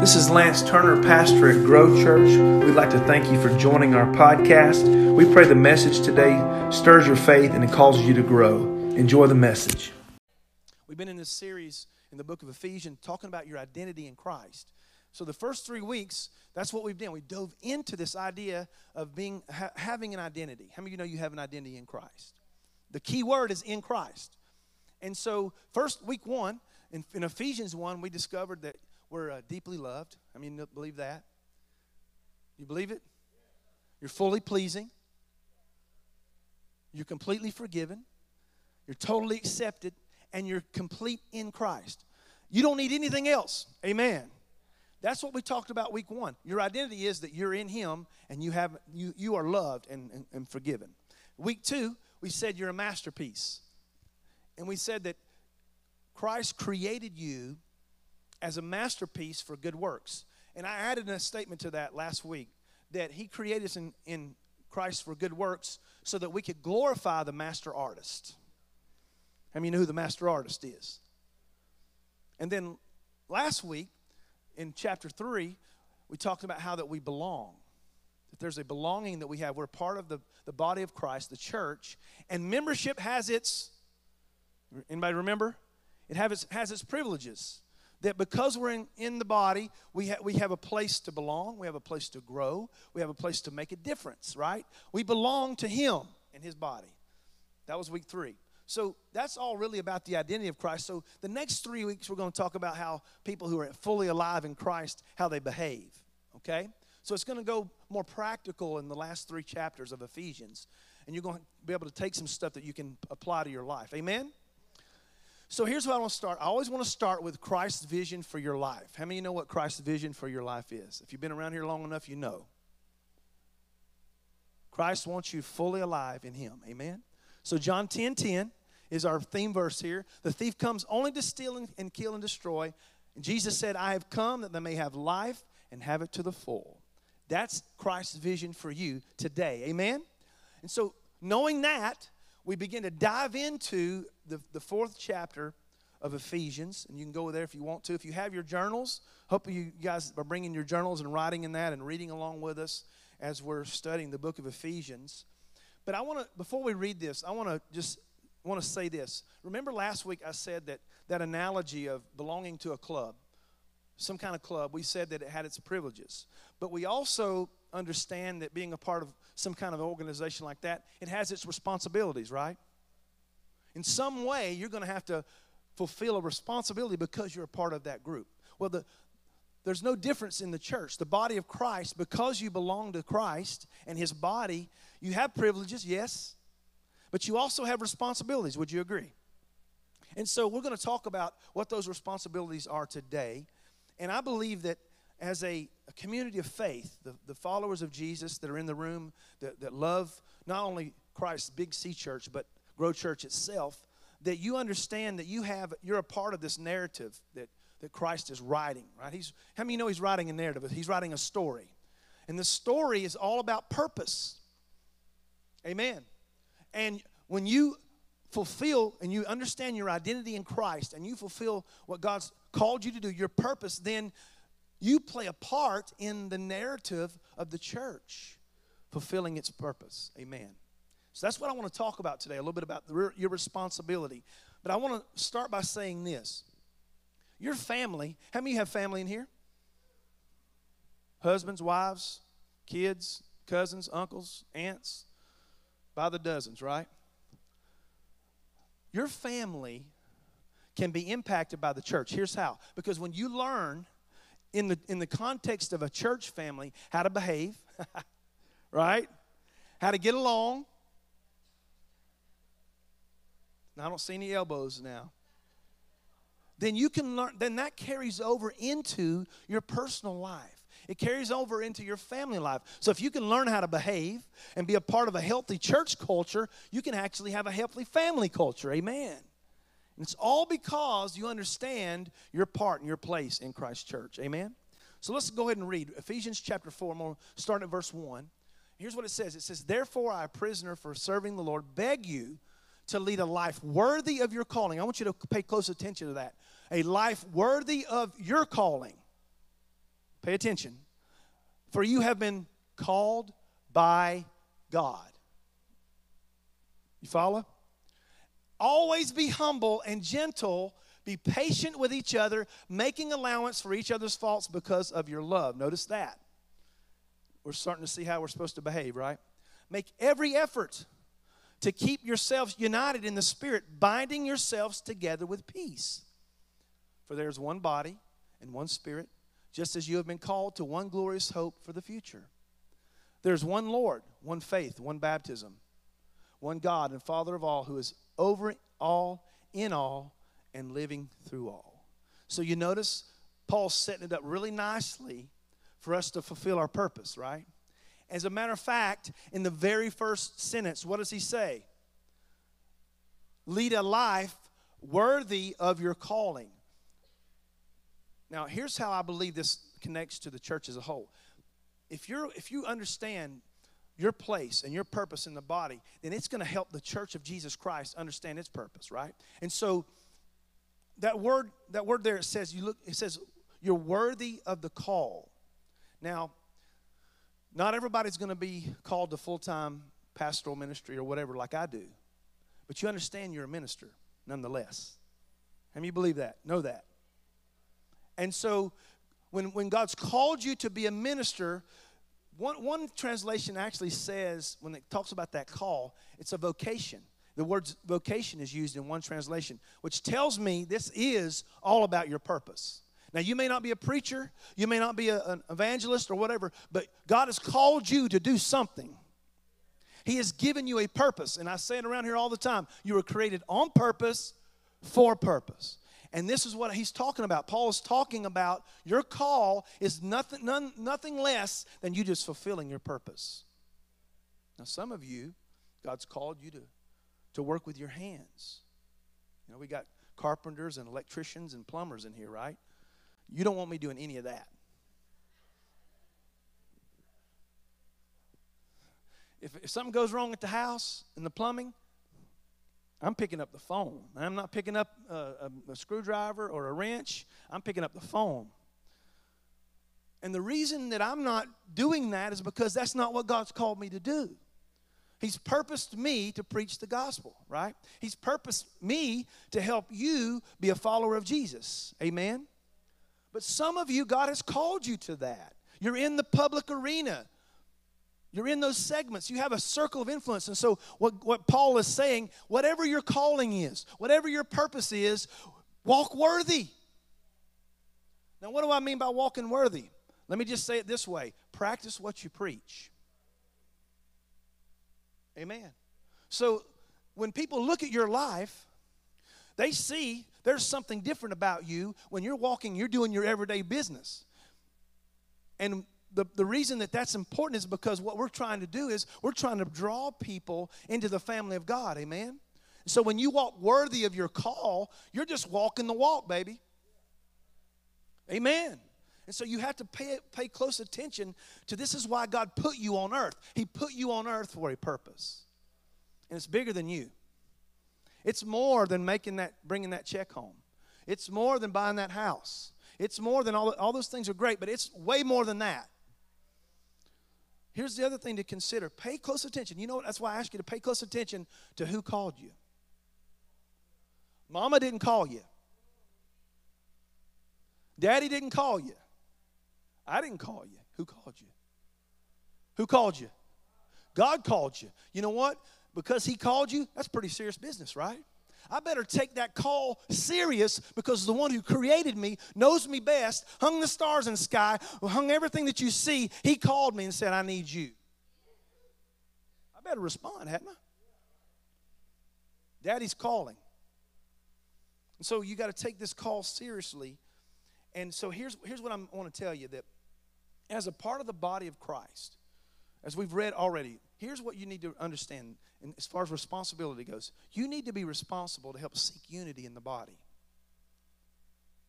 This is Lance Turner, pastor at Grow Church. We'd like to thank you for joining our podcast. We pray the message today stirs your faith and it causes you to grow. Enjoy the message. We've been in this series in the book of Ephesians talking about your identity in Christ. So the first three weeks, that's what we've done. We dove into this idea of being ha- having an identity. How many of you know you have an identity in Christ? The key word is in Christ. And so, first week one in, in Ephesians one, we discovered that we're uh, deeply loved. I mean, believe that? You believe it? You're fully pleasing. You're completely forgiven. You're totally accepted, and you're complete in Christ. You don't need anything else. Amen. That's what we talked about week one. Your identity is that you're in Him and you have you you are loved and, and, and forgiven. Week two, we said you're a masterpiece. And we said that Christ created you as a masterpiece for good works. And I added a statement to that last week that He created us in, in Christ for good works so that we could glorify the master artist. How many know who the master artist is? And then last week, in chapter 3, we talked about how that we belong. That there's a belonging that we have. We're part of the, the body of Christ, the church, and membership has its anybody remember? It have its, has its privileges. That because we're in, in the body, we, ha- we have a place to belong, we have a place to grow, we have a place to make a difference, right? We belong to Him and His body. That was week three. So that's all really about the identity of Christ. So the next three weeks, we're going to talk about how people who are fully alive in Christ, how they behave. Okay? So it's going to go more practical in the last three chapters of Ephesians. And you're going to be able to take some stuff that you can apply to your life. Amen? So here's what I want to start. I always want to start with Christ's vision for your life. How many of you know what Christ's vision for your life is? If you've been around here long enough, you know. Christ wants you fully alive in Him. Amen? So John 10 10 is our theme verse here. The thief comes only to steal and, kill and destroy. And Jesus said, I have come that they may have life and have it to the full. That's Christ's vision for you today. Amen? And so, knowing that, we begin to dive into the, the fourth chapter of Ephesians. And you can go there if you want to. If you have your journals, hope you guys are bringing your journals and writing in that and reading along with us as we're studying the book of Ephesians. But I want to, before we read this, I want to just want to say this. Remember last week I said that that analogy of belonging to a club, some kind of club, we said that it had its privileges. But we also understand that being a part of some kind of organization like that, it has its responsibilities, right? In some way, you're going to have to fulfill a responsibility because you're a part of that group. Well, the, there's no difference in the church. The body of Christ, because you belong to Christ and his body, you have privileges, yes, but you also have responsibilities. Would you agree? And so we're going to talk about what those responsibilities are today. And I believe that as a, a community of faith, the, the followers of Jesus that are in the room that, that love not only Christ's Big C church, but Grow Church itself, that you understand that you have you're a part of this narrative that, that Christ is writing, right? He's how many know he's writing a narrative? He's writing a story. And the story is all about purpose. Amen. And when you fulfill and you understand your identity in Christ and you fulfill what God's called you to do, your purpose, then you play a part in the narrative of the church fulfilling its purpose. Amen. So that's what I want to talk about today, a little bit about the, your responsibility. But I want to start by saying this. Your family, how many have family in here? Husbands, wives, kids, cousins, uncles, aunts, by the dozens, right? Your family can be impacted by the church. Here's how. Because when you learn in the in the context of a church family how to behave, right? How to get along. Now I don't see any elbows now. Then you can learn then that carries over into your personal life. It carries over into your family life. So if you can learn how to behave and be a part of a healthy church culture, you can actually have a healthy family culture. Amen. And it's all because you understand your part and your place in Christ's church. Amen. So let's go ahead and read Ephesians chapter 4. I'm start at verse 1. Here's what it says It says, Therefore, I, a prisoner for serving the Lord, beg you to lead a life worthy of your calling. I want you to pay close attention to that. A life worthy of your calling Pay attention. For you have been called by God. You follow? Always be humble and gentle. Be patient with each other, making allowance for each other's faults because of your love. Notice that. We're starting to see how we're supposed to behave, right? Make every effort to keep yourselves united in the Spirit, binding yourselves together with peace. For there is one body and one Spirit, just as you have been called to one glorious hope for the future. There's one Lord, one faith, one baptism, one God and Father of all, who is over all, in all, and living through all. So you notice Paul's setting it up really nicely for us to fulfill our purpose, right? As a matter of fact, in the very first sentence, what does he say? Lead a life worthy of your calling. Now, here's how I believe this connects to the church as a whole. If you're if you understand your place and your purpose in the body, then it's going to help the church of Jesus Christ understand its purpose, right? And so that word that word there it says you look it says you're worthy of the call. Now, not everybody's going to be called to full-time pastoral ministry or whatever like I do. But you understand you're a minister nonetheless. How you believe that? Know that. And so when, when God's called you to be a minister, one, one translation actually says, when it talks about that call, it's a vocation. The word vocation is used in one translation, which tells me this is all about your purpose. Now, you may not be a preacher, you may not be a, an evangelist or whatever, but God has called you to do something. He has given you a purpose. And I say it around here all the time you were created on purpose for purpose. And this is what he's talking about. Paul is talking about your call is nothing, none, nothing less than you just fulfilling your purpose. Now, some of you, God's called you to, to work with your hands. You know, we got carpenters and electricians and plumbers in here, right? You don't want me doing any of that. If, if something goes wrong at the house in the plumbing, I'm picking up the phone. I'm not picking up a, a, a, screwdriver or a wrench. I'm picking up the phone. And the reason that I'm not doing that is because that's not what God's called me to do. He's purposed me to preach the gospel, right? He's purposed me to help you be a follower of Jesus. Amen? But some of you, God has called you to that. You're in the public arena. You're in those segments. You have a circle of influence. And so, what, what Paul is saying, whatever your calling is, whatever your purpose is, walk worthy. Now, what do I mean by walking worthy? Let me just say it this way practice what you preach. Amen. So, when people look at your life, they see there's something different about you when you're walking, you're doing your everyday business. And the, the reason that that's important is because what we're trying to do is we're trying to draw people into the family of God. Amen? So when you walk worthy of your call, you're just walking the walk, baby. Amen. And so you have to pay, pay close attention to this is why God put you on earth. He put you on earth for a purpose. And it's bigger than you. It's more than making that, bringing that check home. It's more than buying that house. It's more than all, all those things are great, but it's way more than that. Here's the other thing to consider pay close attention. You know what? That's why I ask you to pay close attention to who called you. Mama didn't call you, Daddy didn't call you, I didn't call you. Who called you? Who called you? God called you. You know what? Because He called you, that's pretty serious business, right? I better take that call serious because the one who created me knows me best, hung the stars in the sky, hung everything that you see. He called me and said, I need you. I better respond, hadn't I? Daddy's calling. And so you got to take this call seriously. And so here's, here's what I want to tell you that as a part of the body of Christ, as we've read already, here's what you need to understand and as far as responsibility goes. You need to be responsible to help seek unity in the body.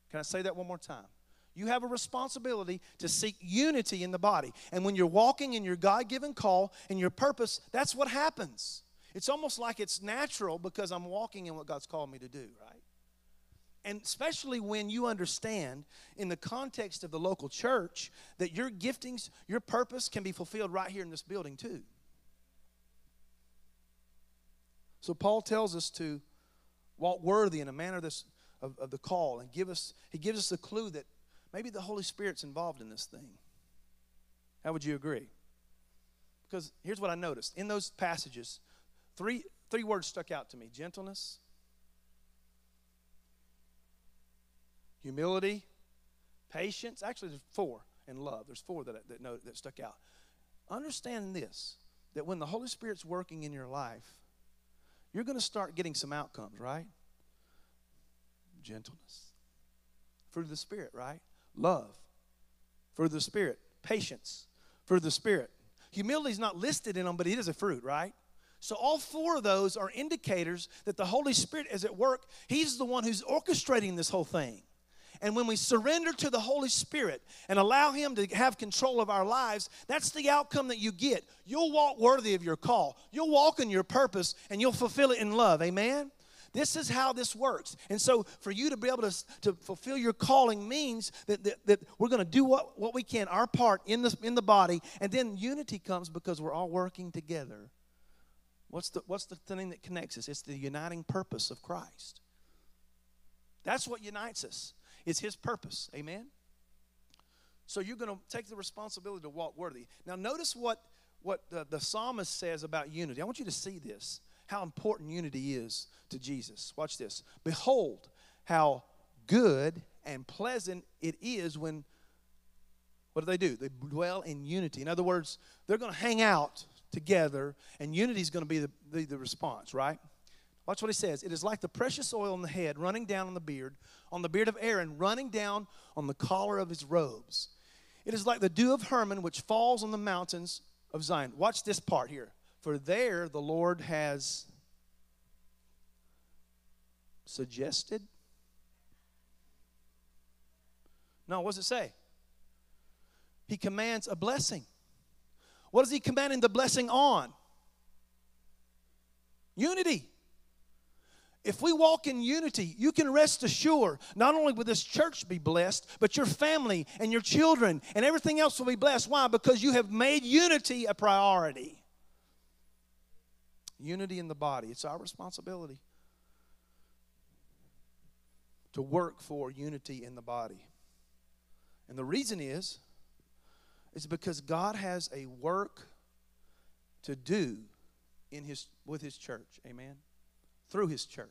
Can I say that one more time? You have a responsibility to seek unity in the body. And when you're walking in your God given call and your purpose, that's what happens. It's almost like it's natural because I'm walking in what God's called me to do, right? And especially when you understand in the context of the local church that your giftings, your purpose can be fulfilled right here in this building too. So Paul tells us to walk worthy in a manner this, of, of the call and give us, he gives us a clue that maybe the Holy Spirit's involved in this thing. How would you agree? Because here's what I noticed. In those passages, three, three words stuck out to me gentleness, humility, patience. Actually, there's four, and love. There's four that, that, that stuck out. Understand this that when the Holy Spirit's working in your life, you're going to start getting some outcomes, right? Gentleness. Fruit of the Spirit, right? Love. Fruit of the Spirit. Patience. Fruit of the Spirit. Humility is not listed in them, but it is a fruit, right? So, all four of those are indicators that the Holy Spirit is at work. He's the one who's orchestrating this whole thing. And when we surrender to the Holy Spirit and allow Him to have control of our lives, that's the outcome that you get. You'll walk worthy of your call, you'll walk in your purpose, and you'll fulfill it in love. Amen? This is how this works. And so, for you to be able to, to fulfill your calling means that, that, that we're going to do what, what we can, our part in the, in the body, and then unity comes because we're all working together. What's the, what's the thing that connects us? It's the uniting purpose of Christ. That's what unites us is his purpose. Amen? So you're going to take the responsibility to walk worthy. Now, notice what, what the, the psalmist says about unity. I want you to see this, how important unity is to Jesus. Watch this. Behold, how good and pleasant it is when, what do they do? They dwell in unity. In other words, they're going to hang out together, and unity is going to be the, the, the response, right? Watch what he says. It is like the precious oil on the head running down on the beard, on the beard of Aaron, running down on the collar of his robes. It is like the dew of Hermon, which falls on the mountains of Zion. Watch this part here. For there the Lord has suggested. No, what does it say? He commands a blessing. What is he commanding the blessing on? Unity. If we walk in unity, you can rest assured not only will this church be blessed, but your family and your children and everything else will be blessed. Why? Because you have made unity a priority. Unity in the body. It's our responsibility to work for unity in the body. And the reason is, is because God has a work to do in his with his church. Amen through his church.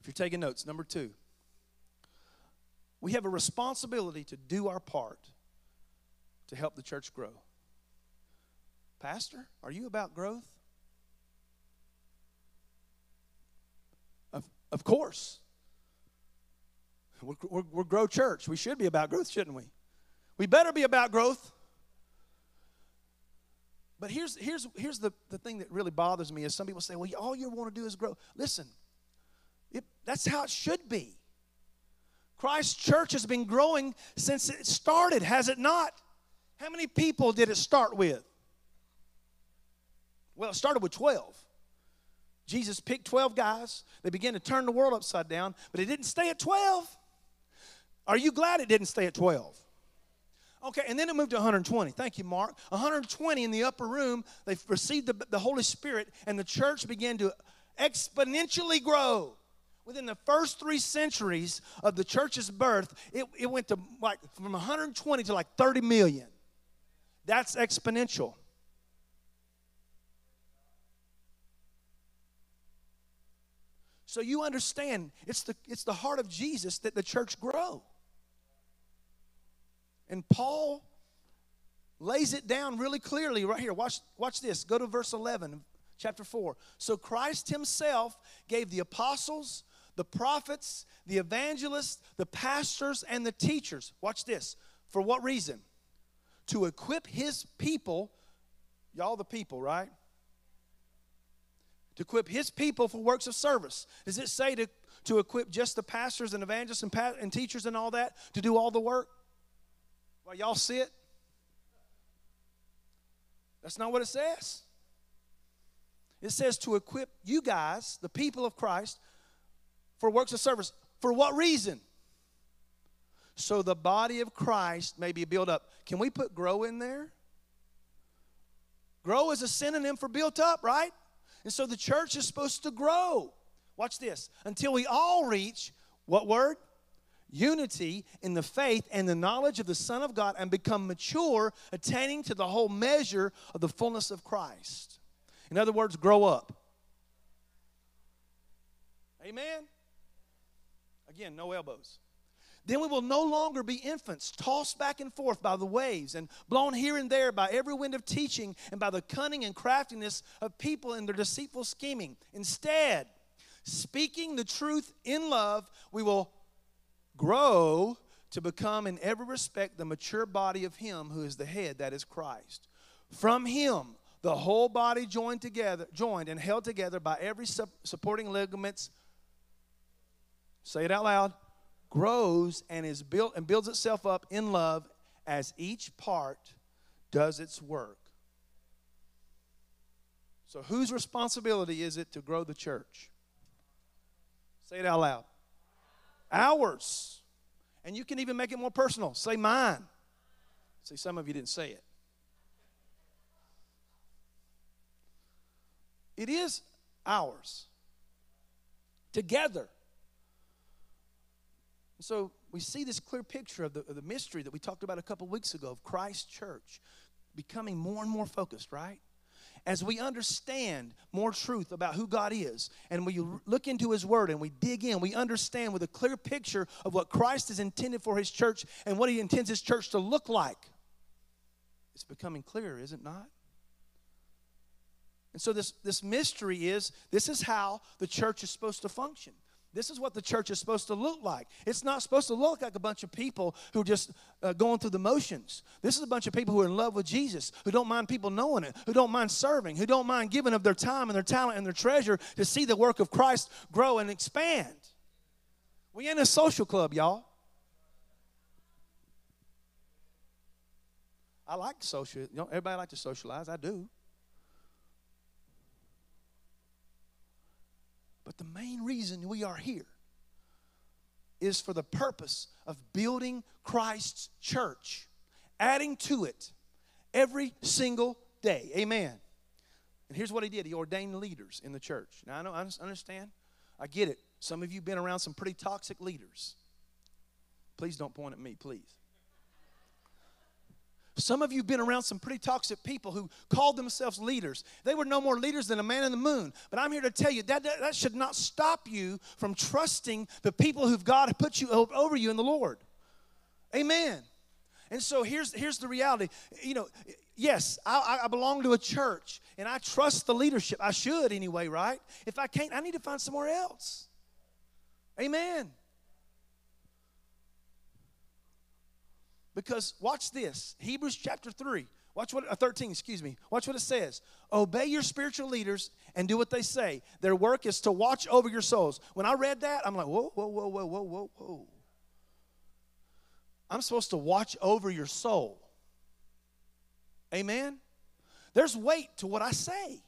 If you're taking notes, number two, we have a responsibility to do our part to help the church grow. Pastor, are you about growth? Of, of course. We're, we're, we're Grow Church. We should be about growth, shouldn't we? We better be about growth. But here's, here's, here's the, the thing that really bothers me is some people say, well, all you want to do is grow. Listen, it, that's how it should be. Christ's church has been growing since it started, has it not? How many people did it start with? Well, it started with 12. Jesus picked 12 guys. They began to turn the world upside down, but it didn't stay at 12. Are you glad it didn't stay at 12? Okay, and then it moved to 120. Thank you, Mark. 120 in the upper room, they received the, the Holy Spirit, and the church began to exponentially grow. Within the first three centuries of the church's birth, it, it went to like from 120 to like 30 million. That's exponential. So you understand, it's the, it's the heart of Jesus that the church grow. And Paul lays it down really clearly right here. Watch, watch this. Go to verse 11, chapter 4. So Christ himself gave the apostles, the prophets, the evangelists, the pastors, and the teachers. Watch this. For what reason? To equip his people, y'all the people, right? To equip his people for works of service. Does it say to, to equip just the pastors and evangelists and, pa- and teachers and all that to do all the work? Y'all sit? That's not what it says. It says to equip you guys, the people of Christ, for works of service. For what reason? So the body of Christ may be built up. Can we put grow in there? Grow is a synonym for built up, right? And so the church is supposed to grow. Watch this. Until we all reach what word? Unity in the faith and the knowledge of the Son of God and become mature, attaining to the whole measure of the fullness of Christ. In other words, grow up. Amen? Again, no elbows. Then we will no longer be infants, tossed back and forth by the waves and blown here and there by every wind of teaching and by the cunning and craftiness of people in their deceitful scheming. Instead, speaking the truth in love, we will grow to become in every respect the mature body of Him who is the head, that is Christ. From Him, the whole body joined together, joined and held together by every supporting ligaments. Say it out loud grows and is built and builds itself up in love as each part does its work. So, whose responsibility is it to grow the church? Say it out loud. Ours. And you can even make it more personal. Say mine. See, some of you didn't say it. It is ours. Together. So we see this clear picture of the, of the mystery that we talked about a couple weeks ago of Christ's church becoming more and more focused, right? As we understand more truth about who God is, and we look into His Word and we dig in, we understand with a clear picture of what Christ is intended for His church and what He intends His church to look like. It's becoming clear, is it not? And so, this, this mystery is this is how the church is supposed to function. This is what the church is supposed to look like. It's not supposed to look like a bunch of people who are just uh, going through the motions. This is a bunch of people who are in love with Jesus, who don't mind people knowing it, who don't mind serving, who don't mind giving of their time and their talent and their treasure to see the work of Christ grow and expand. We ain't a social club, y'all. I like social. You know, everybody like to socialize. I do. But the main reason we are here is for the purpose of building Christ's church, adding to it every single day. Amen. And here's what he did he ordained leaders in the church. Now, I know, I understand. I get it. Some of you have been around some pretty toxic leaders. Please don't point at me, please. Some of you have been around some pretty toxic people who called themselves leaders. They were no more leaders than a man in the moon. But I'm here to tell you that, that, that should not stop you from trusting the people who've God put you over you in the Lord. Amen. And so here's, here's the reality. You know, yes, I, I belong to a church and I trust the leadership. I should anyway, right? If I can't, I need to find somewhere else. Amen. Because watch this Hebrews chapter 3. Watch what, uh, 13, excuse me. Watch what it says. Obey your spiritual leaders and do what they say. Their work is to watch over your souls. When I read that, I'm like, whoa, whoa, whoa, whoa, whoa, whoa. I'm supposed to watch over your soul. Amen? There's weight to what I say.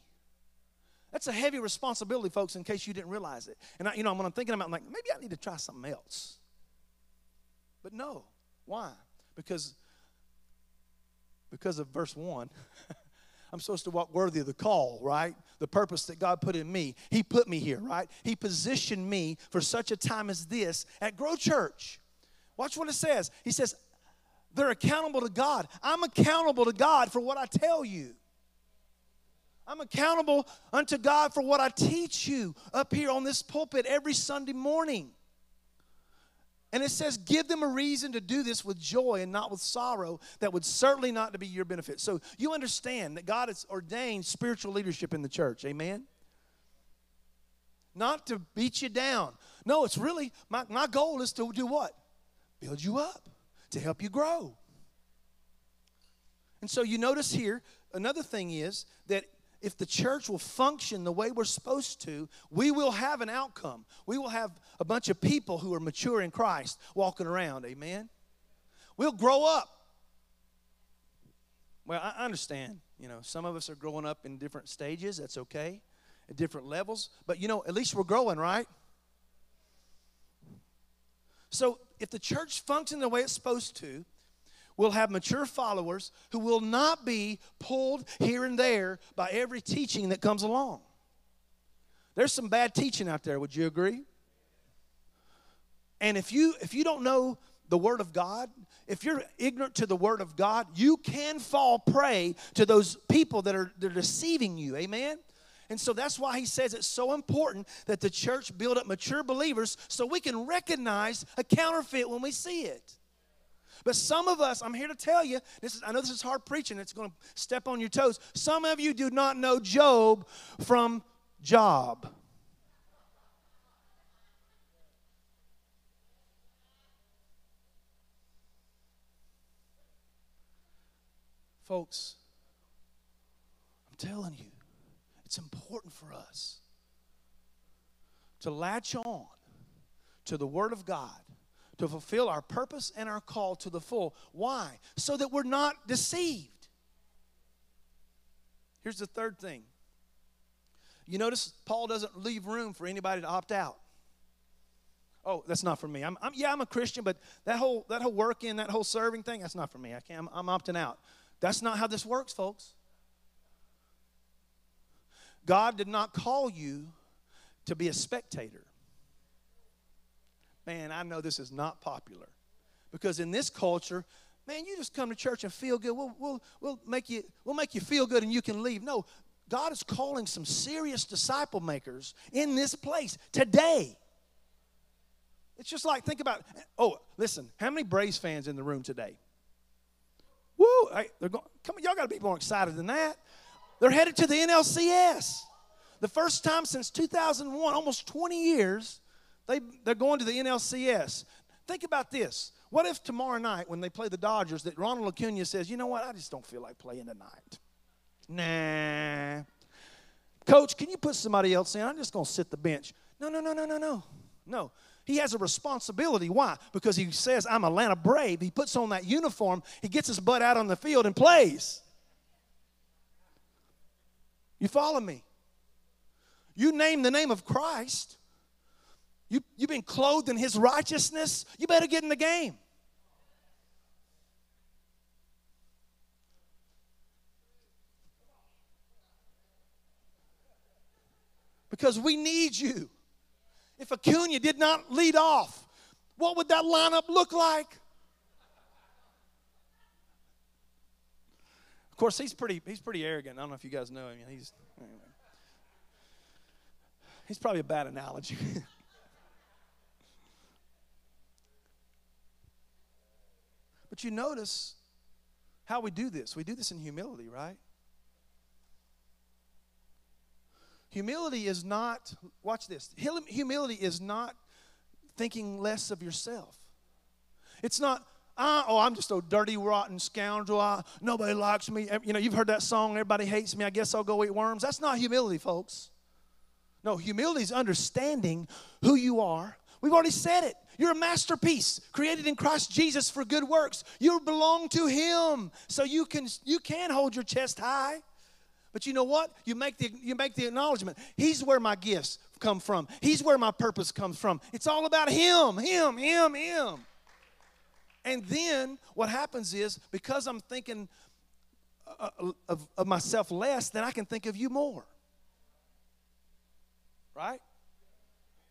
That's a heavy responsibility, folks, in case you didn't realize it. And, I, you know, when I'm thinking about I'm like, maybe I need to try something else. But no. Why? Because because of verse 1 i'm supposed to walk worthy of the call right? The purpose that god put in me. He put me here right? He positioned me for such a time as this at grow church. Watch what it says. He says they're accountable to god. I'm accountable to god for what i tell you. I'm accountable unto God for what I teach you up here on this pulpit every Sunday morning. And it says, give them a reason to do this with joy and not with sorrow that would certainly not be your benefit. So you understand that God has ordained spiritual leadership in the church. Amen? Not to beat you down. No, it's really, my, my goal is to do what? Build you up, to help you grow. And so you notice here, another thing is that if the church will function the way we're supposed to, we will have an outcome. We will have a bunch of people who are mature in Christ walking around. Amen. We'll grow up. Well, I understand. You know, some of us are growing up in different stages. That's okay, at different levels. But you know, at least we're growing, right? So if the church functions the way it's supposed to, we'll have mature followers who will not be pulled here and there by every teaching that comes along. There's some bad teaching out there, would you agree? And if you if you don't know the word of God, if you're ignorant to the word of God, you can fall prey to those people that are they're deceiving you. Amen. And so that's why he says it's so important that the church build up mature believers so we can recognize a counterfeit when we see it. But some of us, I'm here to tell you, this is I know this is hard preaching, it's going to step on your toes. Some of you do not know Job from Job. Folks, I'm telling you, it's important for us to latch on to the Word of God to fulfill our purpose and our call to the full. Why? So that we're not deceived. Here's the third thing. You notice Paul doesn't leave room for anybody to opt out. Oh, that's not for me. I'm, I'm yeah, I'm a Christian, but that whole that whole working, that whole serving thing, that's not for me. I can't. I'm, I'm opting out. That's not how this works, folks. God did not call you to be a spectator. Man, I know this is not popular because in this culture, man, you just come to church and feel good. We'll, we'll, we'll, make, you, we'll make you feel good and you can leave. No, God is calling some serious disciple makers in this place today. It's just like, think about, oh, listen, how many Braves fans in the room today? Woo! Hey, they're going. Come on, y'all got to be more excited than that. They're headed to the NLCS. The first time since 2001, almost 20 years, they, they're going to the NLCS. Think about this. What if tomorrow night, when they play the Dodgers, that Ronald Acuna says, you know what, I just don't feel like playing tonight? Nah. Coach, can you put somebody else in? I'm just going to sit the bench. No, no, no, no, no, no. No. He has a responsibility. Why? Because he says, I'm Atlanta Brave. He puts on that uniform, he gets his butt out on the field and plays. You follow me? You name the name of Christ. You, you've been clothed in his righteousness. You better get in the game. Because we need you. If Acuna did not lead off, what would that lineup look like? Of course, he's pretty, he's pretty arrogant. I don't know if you guys know him. He's, anyway. he's probably a bad analogy. but you notice how we do this. We do this in humility, right? Humility is not, watch this, humility is not thinking less of yourself. It's not, uh, oh, I'm just a dirty, rotten scoundrel. I, nobody likes me. You know, you've heard that song, everybody hates me. I guess I'll go eat worms. That's not humility, folks. No, humility is understanding who you are. We've already said it. You're a masterpiece created in Christ Jesus for good works. You belong to Him, so you can you can hold your chest high. But you know what? You make the you make the acknowledgement. He's where my gifts come from. He's where my purpose comes from. It's all about him, him, him, him. And then what happens is because I'm thinking uh, uh, of, of myself less, then I can think of you more. Right?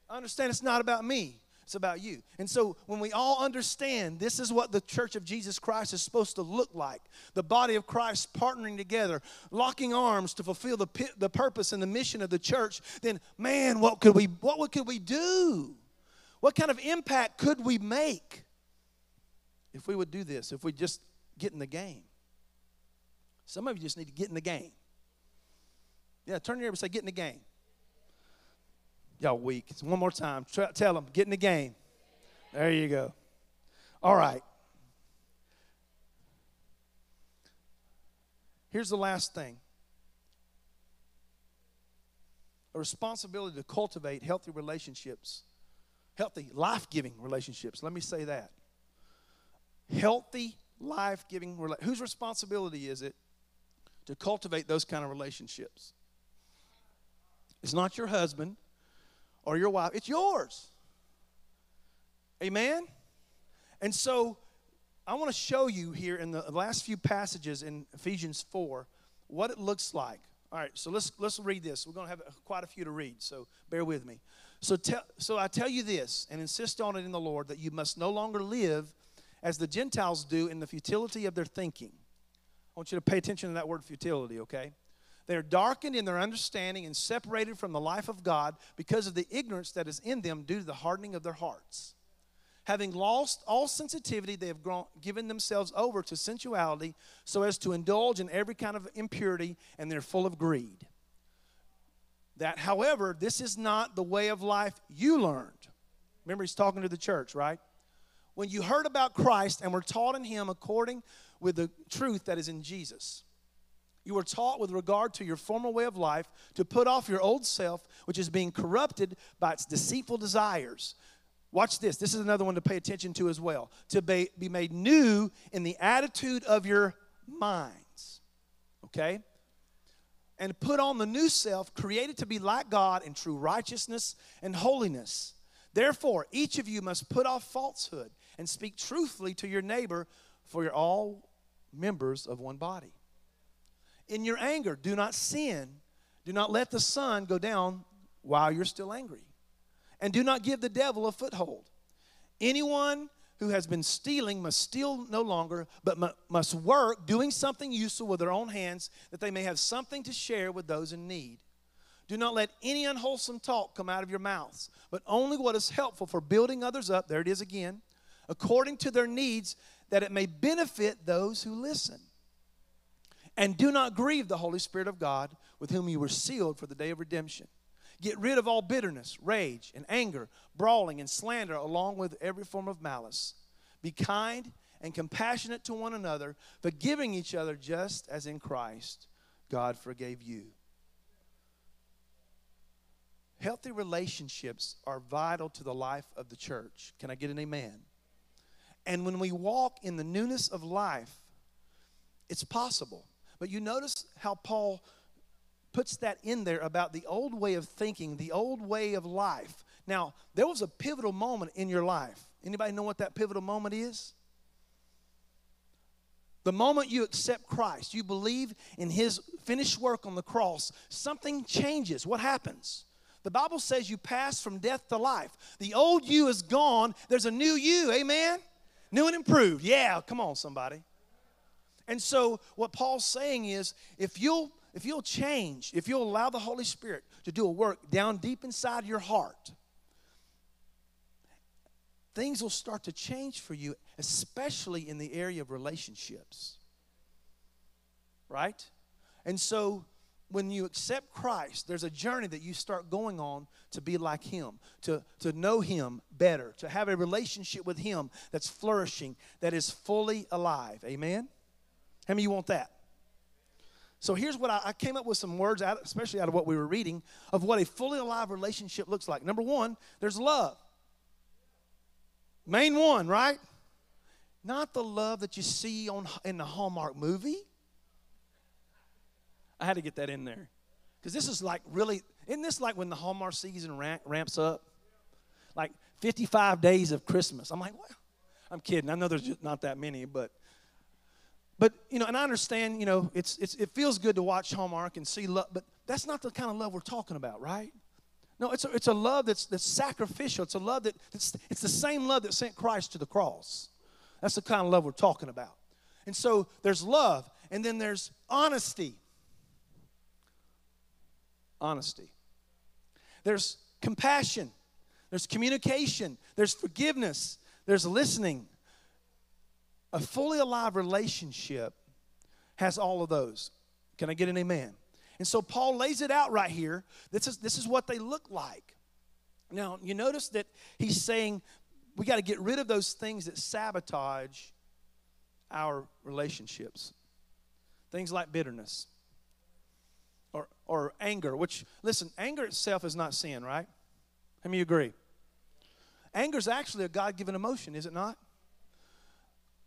I understand it's not about me. It's about you. And so when we all understand this is what the church of Jesus Christ is supposed to look like the body of Christ partnering together, locking arms to fulfill the, the purpose and the mission of the church, then man, what could we what could we do? What kind of impact could we make if we would do this, if we just get in the game? Some of you just need to get in the game. Yeah, turn your ear and say, get in the game. Y'all weak. One more time. Try, tell them, get in the game. There you go. All right. Here's the last thing a responsibility to cultivate healthy relationships, healthy, life giving relationships. Let me say that. Healthy, life giving Whose responsibility is it to cultivate those kind of relationships? It's not your husband or your wife, it's yours. Amen? And so I want to show you here in the last few passages in Ephesians 4 what it looks like. All right, so let's let's read this. We're going to have quite a few to read, so bear with me. So tell so I tell you this and insist on it in the Lord that you must no longer live as the Gentiles do in the futility of their thinking. I want you to pay attention to that word futility, okay? They are darkened in their understanding and separated from the life of God because of the ignorance that is in them due to the hardening of their hearts. Having lost all sensitivity, they have grown, given themselves over to sensuality so as to indulge in every kind of impurity, and they're full of greed. That, however, this is not the way of life you learned. Remember, he's talking to the church, right? When you heard about Christ and were taught in him according with the truth that is in Jesus. You were taught with regard to your former way of life to put off your old self, which is being corrupted by its deceitful desires. Watch this. This is another one to pay attention to as well. To be, be made new in the attitude of your minds. Okay? And put on the new self, created to be like God in true righteousness and holiness. Therefore, each of you must put off falsehood and speak truthfully to your neighbor, for you're all members of one body. In your anger, do not sin. Do not let the sun go down while you're still angry. And do not give the devil a foothold. Anyone who has been stealing must steal no longer, but must work doing something useful with their own hands that they may have something to share with those in need. Do not let any unwholesome talk come out of your mouths, but only what is helpful for building others up. There it is again, according to their needs, that it may benefit those who listen. And do not grieve the Holy Spirit of God, with whom you were sealed for the day of redemption. Get rid of all bitterness, rage, and anger, brawling, and slander, along with every form of malice. Be kind and compassionate to one another, forgiving each other just as in Christ God forgave you. Healthy relationships are vital to the life of the church. Can I get an amen? And when we walk in the newness of life, it's possible. But you notice how Paul puts that in there about the old way of thinking, the old way of life. Now, there was a pivotal moment in your life. Anybody know what that pivotal moment is? The moment you accept Christ, you believe in his finished work on the cross, something changes. What happens? The Bible says you pass from death to life. The old you is gone, there's a new you. Amen? New and improved. Yeah, come on, somebody. And so what Paul's saying is if you'll if you'll change, if you'll allow the Holy Spirit to do a work down deep inside your heart, things will start to change for you, especially in the area of relationships. Right? And so when you accept Christ, there's a journey that you start going on to be like Him, to, to know Him better, to have a relationship with Him that's flourishing, that is fully alive. Amen? How many you want that? So here's what I, I came up with some words, out, especially out of what we were reading, of what a fully alive relationship looks like. Number one, there's love. Main one, right? Not the love that you see on in the Hallmark movie. I had to get that in there. Because this is like really, isn't this like when the Hallmark season ramp, ramps up? Like 55 days of Christmas. I'm like, what? I'm kidding. I know there's not that many, but but you know, and I understand, you know, it's, it's it feels good to watch Hallmark and see love, but that's not the kind of love we're talking about, right? No, it's a, it's a love that's, that's sacrificial. It's a love that it's, it's the same love that sent Christ to the cross. That's the kind of love we're talking about. And so there's love, and then there's honesty. Honesty. There's compassion. There's communication. There's forgiveness. There's listening. A fully alive relationship has all of those. Can I get an amen? And so Paul lays it out right here. This is, this is what they look like. Now, you notice that he's saying we got to get rid of those things that sabotage our relationships. Things like bitterness or, or anger, which, listen, anger itself is not sin, right? How many agree? Anger is actually a God given emotion, is it not?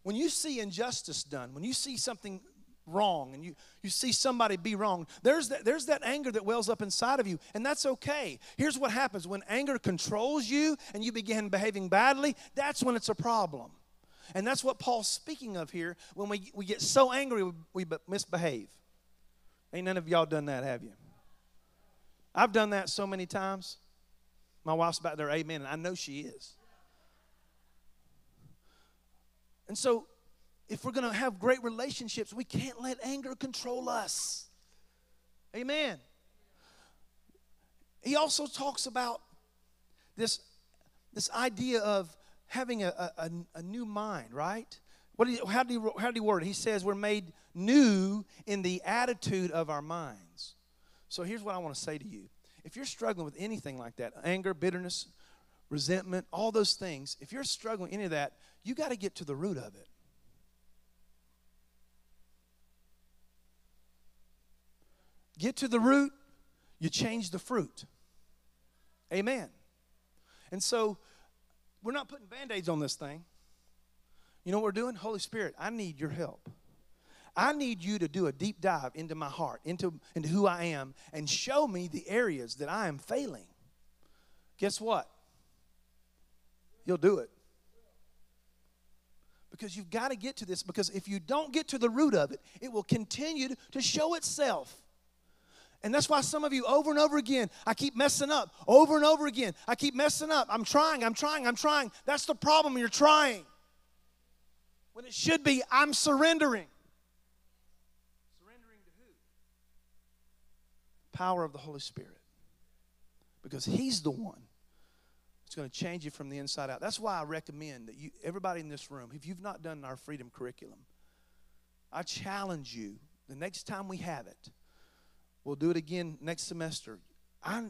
When you see injustice done, when you see something wrong and you, you see somebody be wrong, there's that, there's that anger that wells up inside of you, and that's okay. Here's what happens when anger controls you and you begin behaving badly, that's when it's a problem. And that's what Paul's speaking of here. When we, we get so angry, we, misbehave. Ain't none of y'all done that, have you? I've done that so many times. My wife's back there, amen, and I know she is. And so, if we're going to have great relationships, we can't let anger control us. Amen. He also talks about this, this idea of having a, a, a new mind, right? What you, how, do you, how do you word it? He says we're made new in the attitude of our minds. So here's what I want to say to you. If you're struggling with anything like that, anger, bitterness, resentment, all those things, if you're struggling any of that, you got to get to the root of it. Get to the root, you change the fruit. Amen. And so we're not putting band aids on this thing. You know what we're doing? Holy Spirit, I need your help. I need you to do a deep dive into my heart, into, into who I am, and show me the areas that I am failing. Guess what? You'll do it. Because you've got to get to this, because if you don't get to the root of it, it will continue to show itself. And that's why some of you, over and over again, I keep messing up. Over and over again, I keep messing up. I'm trying, I'm trying, I'm trying. That's the problem. You're trying. When it should be, I'm surrendering. Surrendering to who? Power of the Holy Spirit. Because He's the one that's going to change you from the inside out. That's why I recommend that you, everybody in this room, if you've not done our freedom curriculum, I challenge you the next time we have it We'll do it again next semester. I,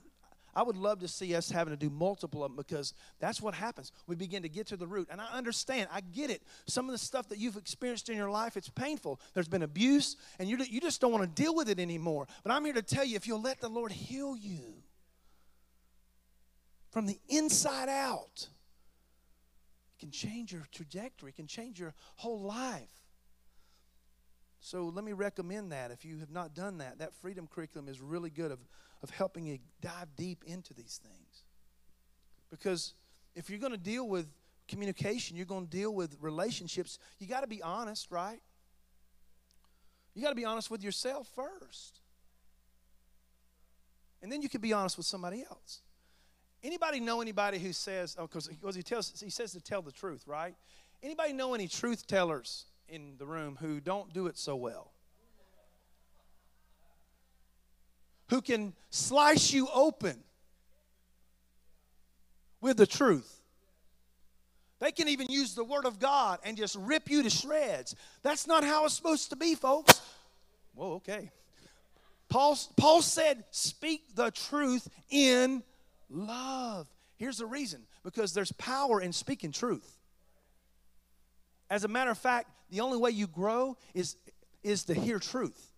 I would love to see us having to do multiple of them because that's what happens. We begin to get to the root. And I understand, I get it. Some of the stuff that you've experienced in your life, it's painful. There's been abuse, and you, you just don't want to deal with it anymore. But I'm here to tell you if you'll let the Lord heal you from the inside out, it can change your trajectory, it can change your whole life. So let me recommend that if you have not done that. That freedom curriculum is really good of, of helping you dive deep into these things. Because if you're going to deal with communication, you're going to deal with relationships, you got to be honest, right? You got to be honest with yourself first. And then you can be honest with somebody else. Anybody know anybody who says, oh, because he tells he says to tell the truth, right? Anybody know any truth tellers in the room who don't do it so well. Who can slice you open with the truth. They can even use the Word of God and just rip you to shreds. That's not how it's supposed to be, folks. Whoa, okay. Paul, Paul said, Speak the truth in love. Here's the reason because there's power in speaking truth. As a matter of fact, the only way you grow is, is to hear truth.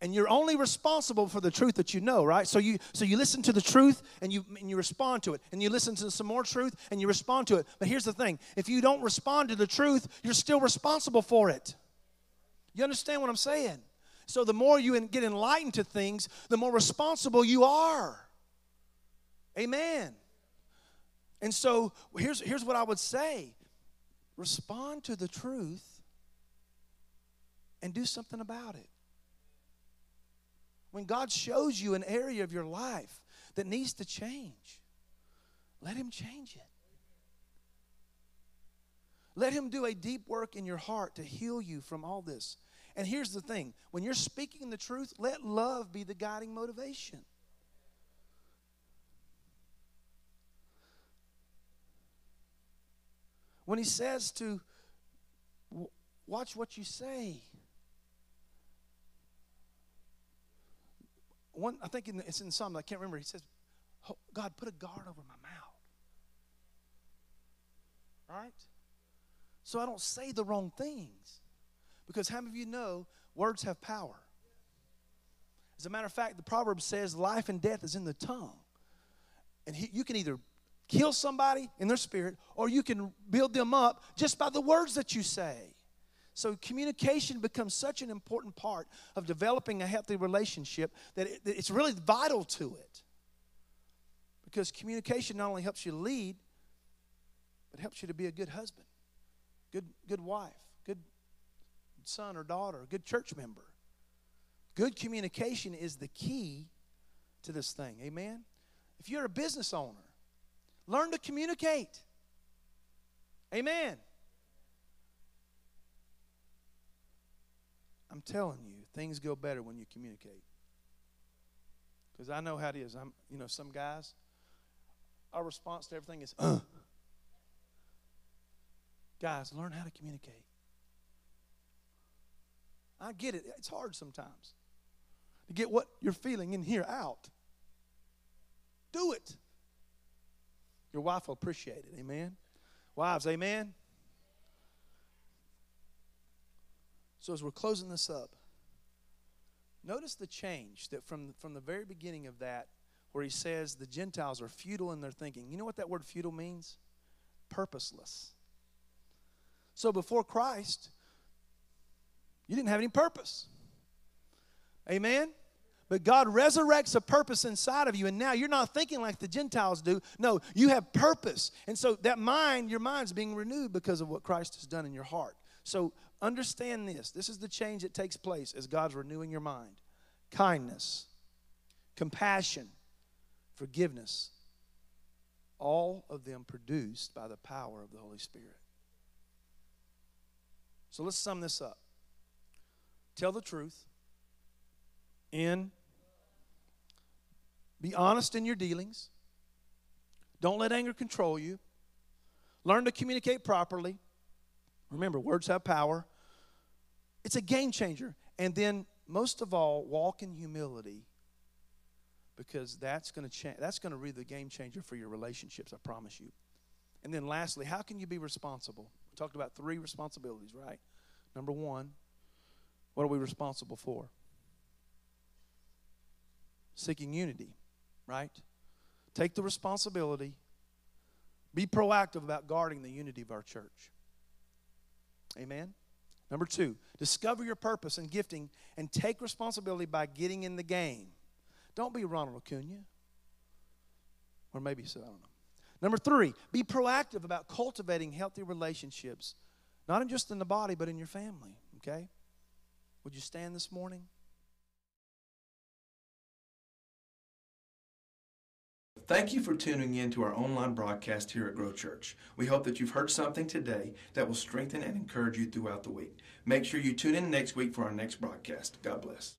And you're only responsible for the truth that you know, right? So you so you listen to the truth and you and you respond to it. And you listen to some more truth and you respond to it. But here's the thing. If you don't respond to the truth, you're still responsible for it. You understand what I'm saying? So the more you get enlightened to things, the more responsible you are. Amen. And so here's, here's what I would say respond to the truth and do something about it. When God shows you an area of your life that needs to change, let Him change it. Let Him do a deep work in your heart to heal you from all this. And here's the thing when you're speaking the truth, let love be the guiding motivation. When he says to watch what you say. One, I think in the, it's in Psalm, I can't remember. He says, oh, God, put a guard over my mouth. Right? So I don't say the wrong things. Because how many of you know words have power? As a matter of fact, the proverb says life and death is in the tongue. And he, you can either kill somebody in their spirit, or you can build them up just by the words that you say. So communication becomes such an important part of developing a healthy relationship that, it, that it's really vital to it. Because communication not only helps you lead, but helps you to be a good husband, good, good wife, good son or daughter, good church member. Good communication is the key to this thing. Amen? If you're a business owner, learn to communicate. Amen. I'm telling you, things go better when you communicate. Because I know how it is. I'm, you know, some guys, our response to everything is, uh. Guys, learn how to communicate. I get it. It's hard sometimes to get what you're feeling in here out. Do it. Your wife will appreciate it. Amen. Wives, amen. So as we're closing this up, notice the change that from, from the very beginning of that, where he says the Gentiles are futile in their thinking. You know what that word futile means? Purposeless. So before Christ, you didn't have any purpose. Amen? But God resurrects a purpose inside of you, and now you're not thinking like the Gentiles do. No, you have purpose. And so that mind, your mind's being renewed because of what Christ has done in your heart. So understand this. This is the change that takes place as God's renewing your mind kindness, compassion, forgiveness, all of them produced by the power of the Holy Spirit. So let's sum this up. Tell the truth in be honest in your dealings. Don't let anger control you. Learn to communicate properly. Remember, words have power. It's a game changer. And then, most of all, walk in humility because that's going to change. That's going to be the game changer for your relationships. I promise you. And then, lastly, how can you be responsible? We talked about three responsibilities, right? Number one, what are we responsible for? Seeking unity, right? Take the responsibility. Be proactive about guarding the unity of our church. Amen? Number two, discover your purpose and gifting and take responsibility by getting in the game. Don't be Ronald Acuna. Or maybe so, I don't know. Number three, be proactive about cultivating healthy relationships, not just in the body, but in your family, okay? Would you stand this morning? Thank you for tuning in to our online broadcast here at Grow Church. We hope that you've heard something today that will strengthen and encourage you throughout the week. Make sure you tune in next week for our next broadcast. God bless.